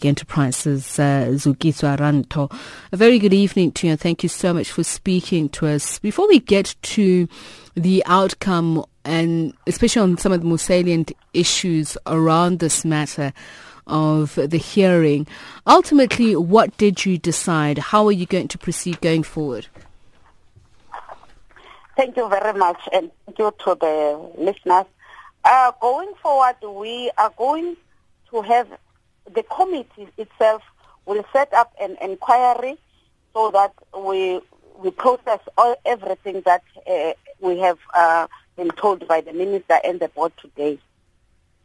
Enterprises, uh, Rantho. A very good evening to you and thank you so much for speaking to us. Before we get to the outcome and especially on some of the more salient issues around this matter of the hearing, ultimately, what did you decide? How are you going to proceed going forward? Thank you very much and thank you to the listeners. Uh, going forward, we are going to have the committee itself will set up an inquiry so that we we process all everything that uh, we have uh, been told by the minister and the board today.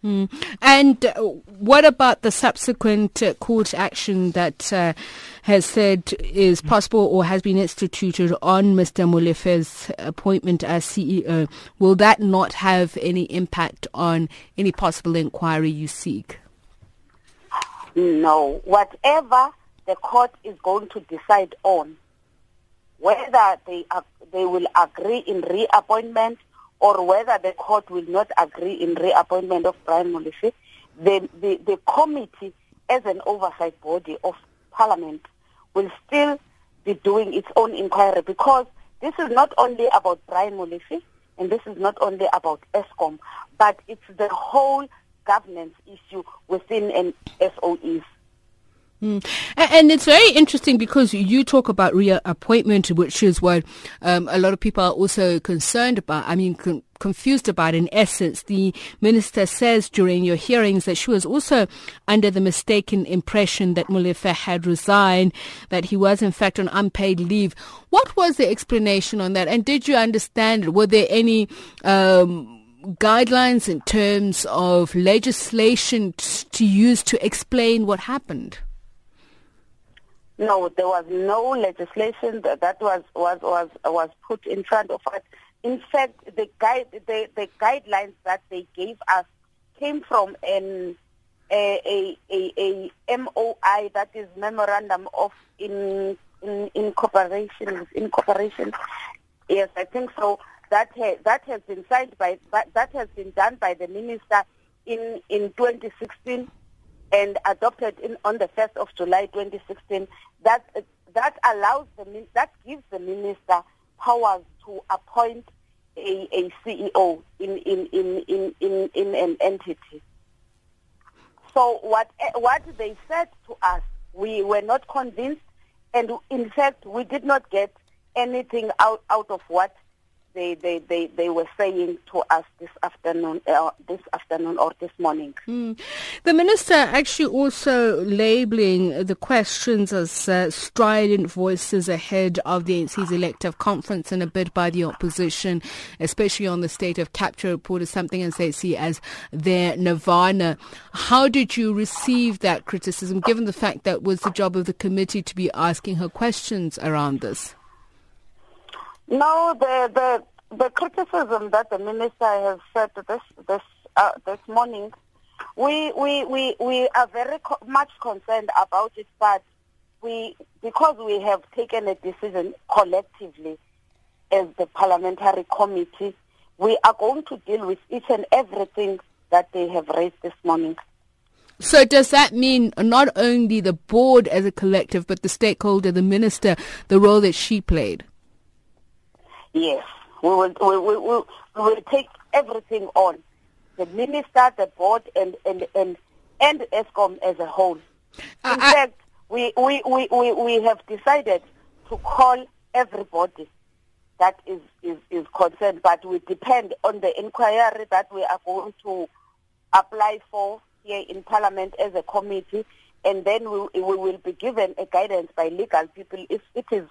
Mm. And uh, what about the subsequent uh, court action that uh, has said is possible or has been instituted on Mr. Molefe's appointment as CEO? Will that not have any impact on any possible inquiry you seek? No. Whatever the court is going to decide on, whether they they will agree in reappointment or whether the court will not agree in reappointment of Brian Molefe, the, the, the committee as an oversight body of parliament will still be doing its own inquiry because this is not only about Brian Molefe and this is not only about Eskom, but it's the whole governance issue within an SOEs. Mm. And it's very interesting because you talk about reappointment, which is what um, a lot of people are also concerned about. I mean, con- confused about. In essence, the minister says during your hearings that she was also under the mistaken impression that Molefe had resigned, that he was in fact on unpaid leave. What was the explanation on that? And did you understand? Were there any? Um, guidelines in terms of legislation to use to explain what happened? No, there was no legislation that, that was, was was was put in front of us. In fact, the guide the, the guidelines that they gave us came from an a, a, a, a MOI that is memorandum of in, in incorporation incorporation. Yes, I think so that ha- that has been signed by that, has been done by the minister in in 2016 and adopted in on the 1st of July 2016 that that allows the that gives the minister powers to appoint a, a CEO in in, in, in, in, in an entity. So what what they said to us, we were not convinced, and in fact we did not get anything out out of what they, they, they, they were saying to us this afternoon, uh, this afternoon or this morning. Mm. The minister actually also labeling the questions as uh, strident voices ahead of the ANC's elective conference and a bid by the opposition, especially on the state of capture report, is something as they see as their nirvana. How did you receive that criticism, given the fact that was the job of the committee to be asking her questions around this? No, the the the criticism that the minister has said this this uh, this morning, we we we we are very co- much concerned about it, but we because we have taken a decision collectively as the parliamentary committee, we are going to deal with each and everything that they have raised this morning. So does that mean not only the board as a collective, but the stakeholder, the minister, the role that she played? Yes, we will, we, we, we, we will take everything on. The minister, the board, and, and, and, and Eskom as a whole. In uh, fact, we, we, we, we, we have decided to call everybody that is, is, is concerned, but we depend on the inquiry that we are going to apply for here in Parliament as a committee, and then we, we will be given a guidance by legal people if it is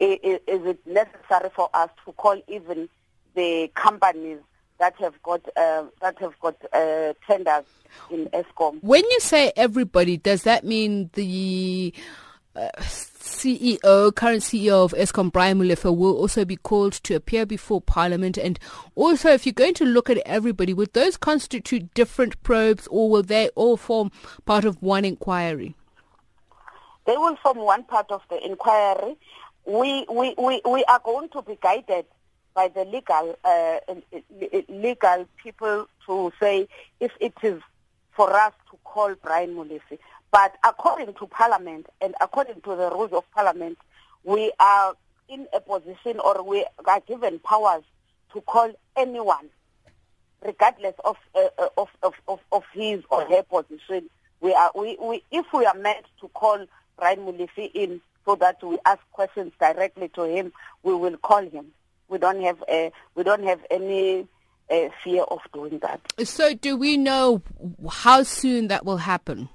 is, it necessary for us to call even the companies that have got uh, that have got uh, tenders in Eskom? When you say everybody, does that mean the uh, CEO, current CEO of Eskom, Brian Molefe, will also be called to appear before Parliament? And also, if you're going to look at everybody, would those constitute different probes, or will they all form part of one inquiry? They will form one part of the inquiry we, we, we, we are going to be guided by the legal uh, legal people to say if it is for us to call Brian Molefe. But according to Parliament and according to the rules of Parliament, we are in a position or we are given powers to call anyone, regardless of, uh, uh of, of, of, of his or her position. We are, we, we, if we are meant to call Brian Molefe in so that we ask questions directly to him, we will call him. We don't have a, we don't have any uh, fear of doing that. So, do we know how soon that will happen?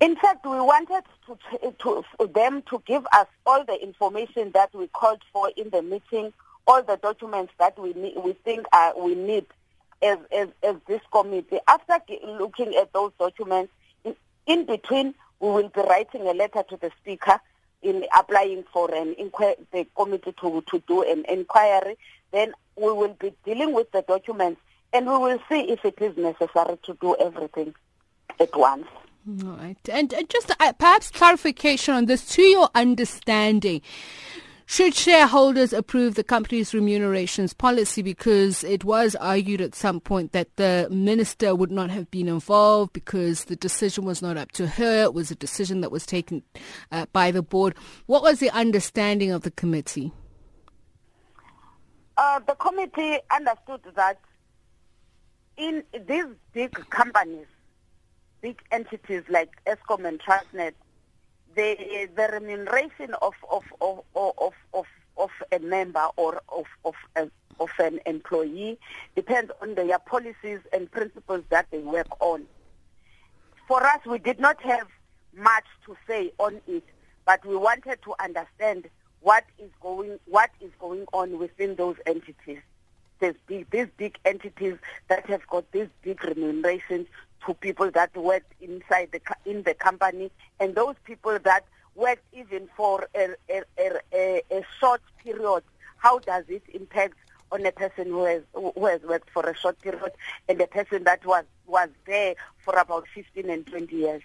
In fact, we wanted to, to, them to give us all the information that we called for in the meeting, all the documents that we need, we think uh, we need as, as, as this committee. After looking at those documents, in, in between, we will be writing a letter to the Speaker in applying for an inquiry, the committee to, to do an inquiry. Then we will be dealing with the documents and we will see if it is necessary to do everything at once. All right. And, and just uh, perhaps clarification on this to your understanding. Should shareholders approve the company's remunerations policy? Because it was argued at some point that the minister would not have been involved because the decision was not up to her. It was a decision that was taken uh, by the board. What was the understanding of the committee? Uh, the committee understood that in these big companies, big entities like Eskom and Transnet, the the remuneration of of of of of, of a member or of of a, of an employee depends on their policies and principles that they work on. For us, we did not have much to say on it, but we wanted to understand what is going what is going on within those entities. There's big, these big entities that have got these big remunerations to people that worked inside the in the company and those people that worked even for a, a, a, a short period. How does it impact on a person who has who has worked for a short period and a person that was was there for about 15 and 20 years?